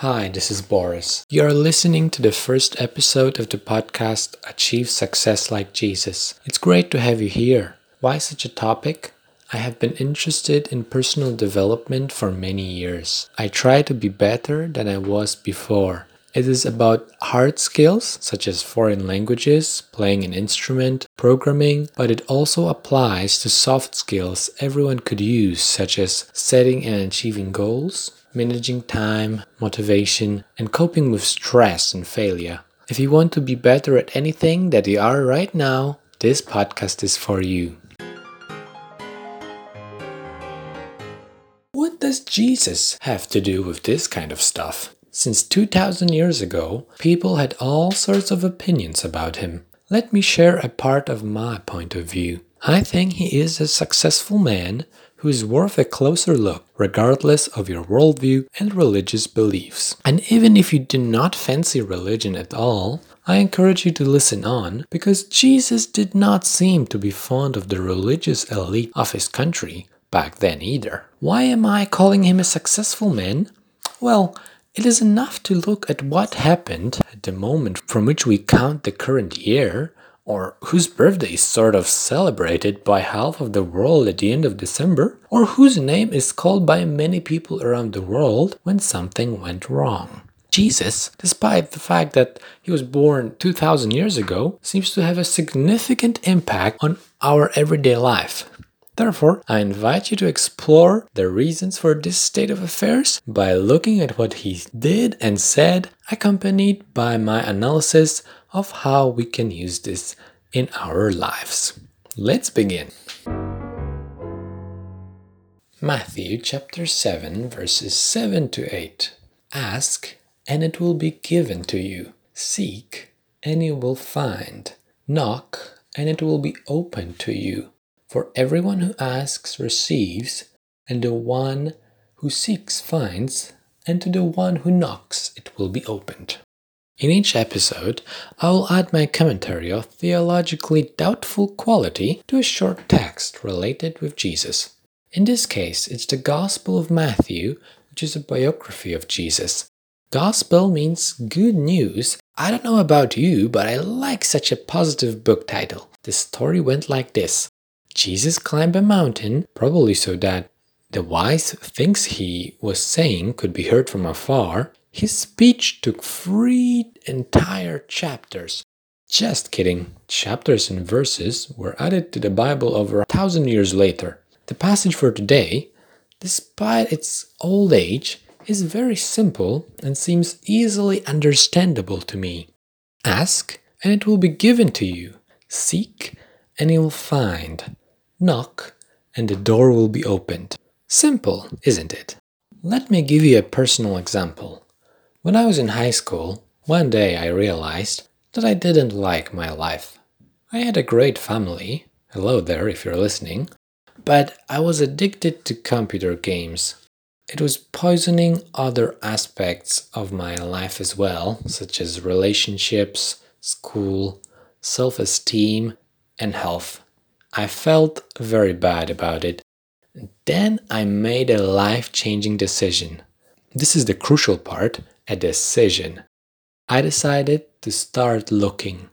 Hi, this is Boris. You are listening to the first episode of the podcast Achieve Success Like Jesus. It's great to have you here. Why such a topic? I have been interested in personal development for many years. I try to be better than I was before. It is about hard skills such as foreign languages, playing an instrument, programming, but it also applies to soft skills everyone could use, such as setting and achieving goals, managing time, motivation, and coping with stress and failure. If you want to be better at anything that you are right now, this podcast is for you. What does Jesus have to do with this kind of stuff? Since 2000 years ago, people had all sorts of opinions about him. Let me share a part of my point of view. I think he is a successful man who is worth a closer look, regardless of your worldview and religious beliefs. And even if you do not fancy religion at all, I encourage you to listen on because Jesus did not seem to be fond of the religious elite of his country back then either. Why am I calling him a successful man? Well, it is enough to look at what happened at the moment from which we count the current year, or whose birthday is sort of celebrated by half of the world at the end of December, or whose name is called by many people around the world when something went wrong. Jesus, despite the fact that he was born 2000 years ago, seems to have a significant impact on our everyday life. Therefore, I invite you to explore the reasons for this state of affairs by looking at what he did and said, accompanied by my analysis of how we can use this in our lives. Let's begin. Matthew chapter 7, verses 7 to 8. Ask, and it will be given to you. Seek, and you will find. Knock, and it will be opened to you. For everyone who asks receives, and the one who seeks finds, and to the one who knocks it will be opened. In each episode, I will add my commentary of theologically doubtful quality to a short text related with Jesus. In this case, it's the Gospel of Matthew, which is a biography of Jesus. Gospel means good news. I don't know about you, but I like such a positive book title. The story went like this Jesus climbed a mountain, probably so that the wise things he was saying could be heard from afar. His speech took three entire chapters. Just kidding. Chapters and verses were added to the Bible over a thousand years later. The passage for today, despite its old age, is very simple and seems easily understandable to me. Ask, and it will be given to you. Seek, and you will find. Knock, and the door will be opened. Simple, isn't it? Let me give you a personal example. When I was in high school, one day I realized that I didn't like my life. I had a great family, hello there if you're listening, but I was addicted to computer games. It was poisoning other aspects of my life as well, such as relationships, school, self esteem, and health. I felt very bad about it. Then I made a life changing decision. This is the crucial part a decision. I decided to start looking.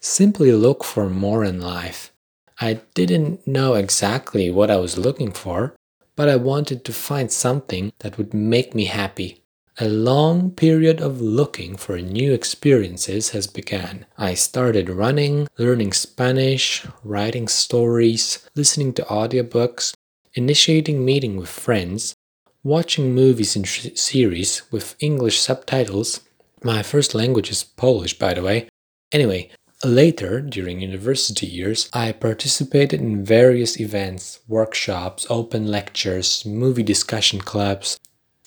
Simply look for more in life. I didn't know exactly what I was looking for, but I wanted to find something that would make me happy. A long period of looking for new experiences has begun. I started running, learning Spanish, writing stories, listening to audiobooks, initiating meeting with friends, watching movies and series with English subtitles. My first language is Polish, by the way. Anyway, later, during university years, I participated in various events, workshops, open lectures, movie discussion clubs,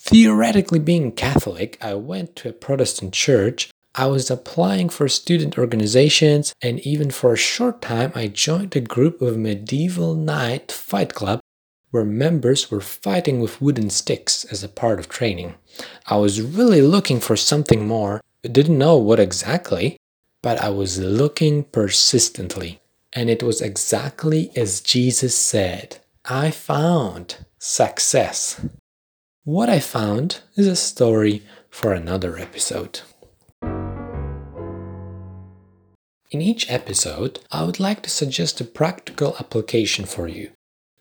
Theoretically, being Catholic, I went to a Protestant church. I was applying for student organizations, and even for a short time, I joined a group of medieval knight fight club where members were fighting with wooden sticks as a part of training. I was really looking for something more, didn't know what exactly, but I was looking persistently. And it was exactly as Jesus said I found success. What I found is a story for another episode. In each episode, I would like to suggest a practical application for you.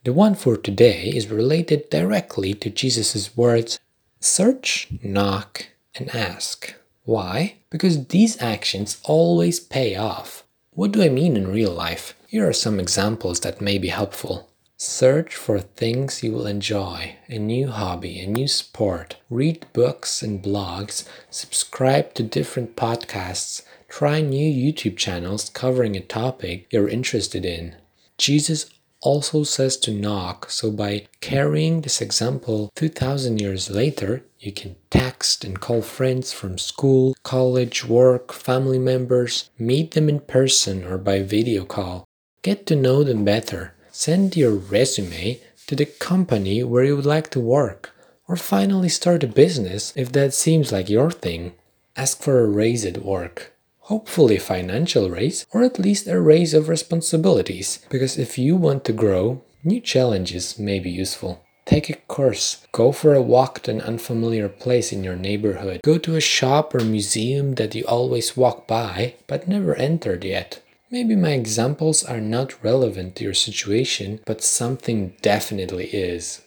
The one for today is related directly to Jesus' words search, knock, and ask. Why? Because these actions always pay off. What do I mean in real life? Here are some examples that may be helpful. Search for things you will enjoy, a new hobby, a new sport, read books and blogs, subscribe to different podcasts, try new YouTube channels covering a topic you're interested in. Jesus also says to knock, so by carrying this example 2000 years later, you can text and call friends from school, college, work, family members, meet them in person or by video call. Get to know them better Send your resume to the company where you would like to work, or finally start a business if that seems like your thing. Ask for a raise at work. Hopefully, financial raise, or at least a raise of responsibilities, because if you want to grow, new challenges may be useful. Take a course. Go for a walk to an unfamiliar place in your neighborhood. Go to a shop or museum that you always walk by but never entered yet. Maybe my examples are not relevant to your situation, but something definitely is.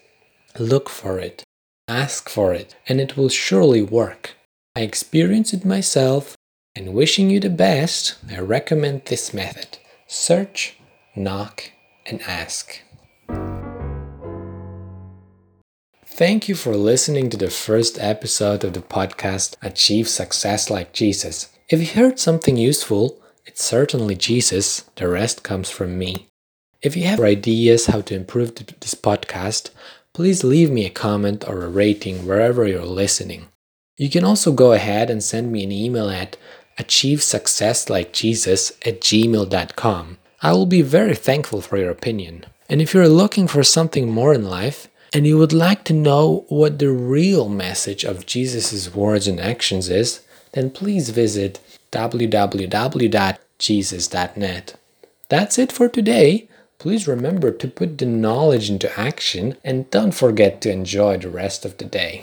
Look for it, ask for it, and it will surely work. I experience it myself, and wishing you the best, I recommend this method search, knock, and ask. Thank you for listening to the first episode of the podcast Achieve Success Like Jesus. If you heard something useful, it's certainly Jesus, the rest comes from me. If you have ideas how to improve this podcast, please leave me a comment or a rating wherever you're listening. You can also go ahead and send me an email at achievesuccesslikejesus at gmail.com. I will be very thankful for your opinion. And if you're looking for something more in life, and you would like to know what the real message of Jesus' words and actions is, then please visit www.jesus.net. That's it for today. Please remember to put the knowledge into action and don't forget to enjoy the rest of the day.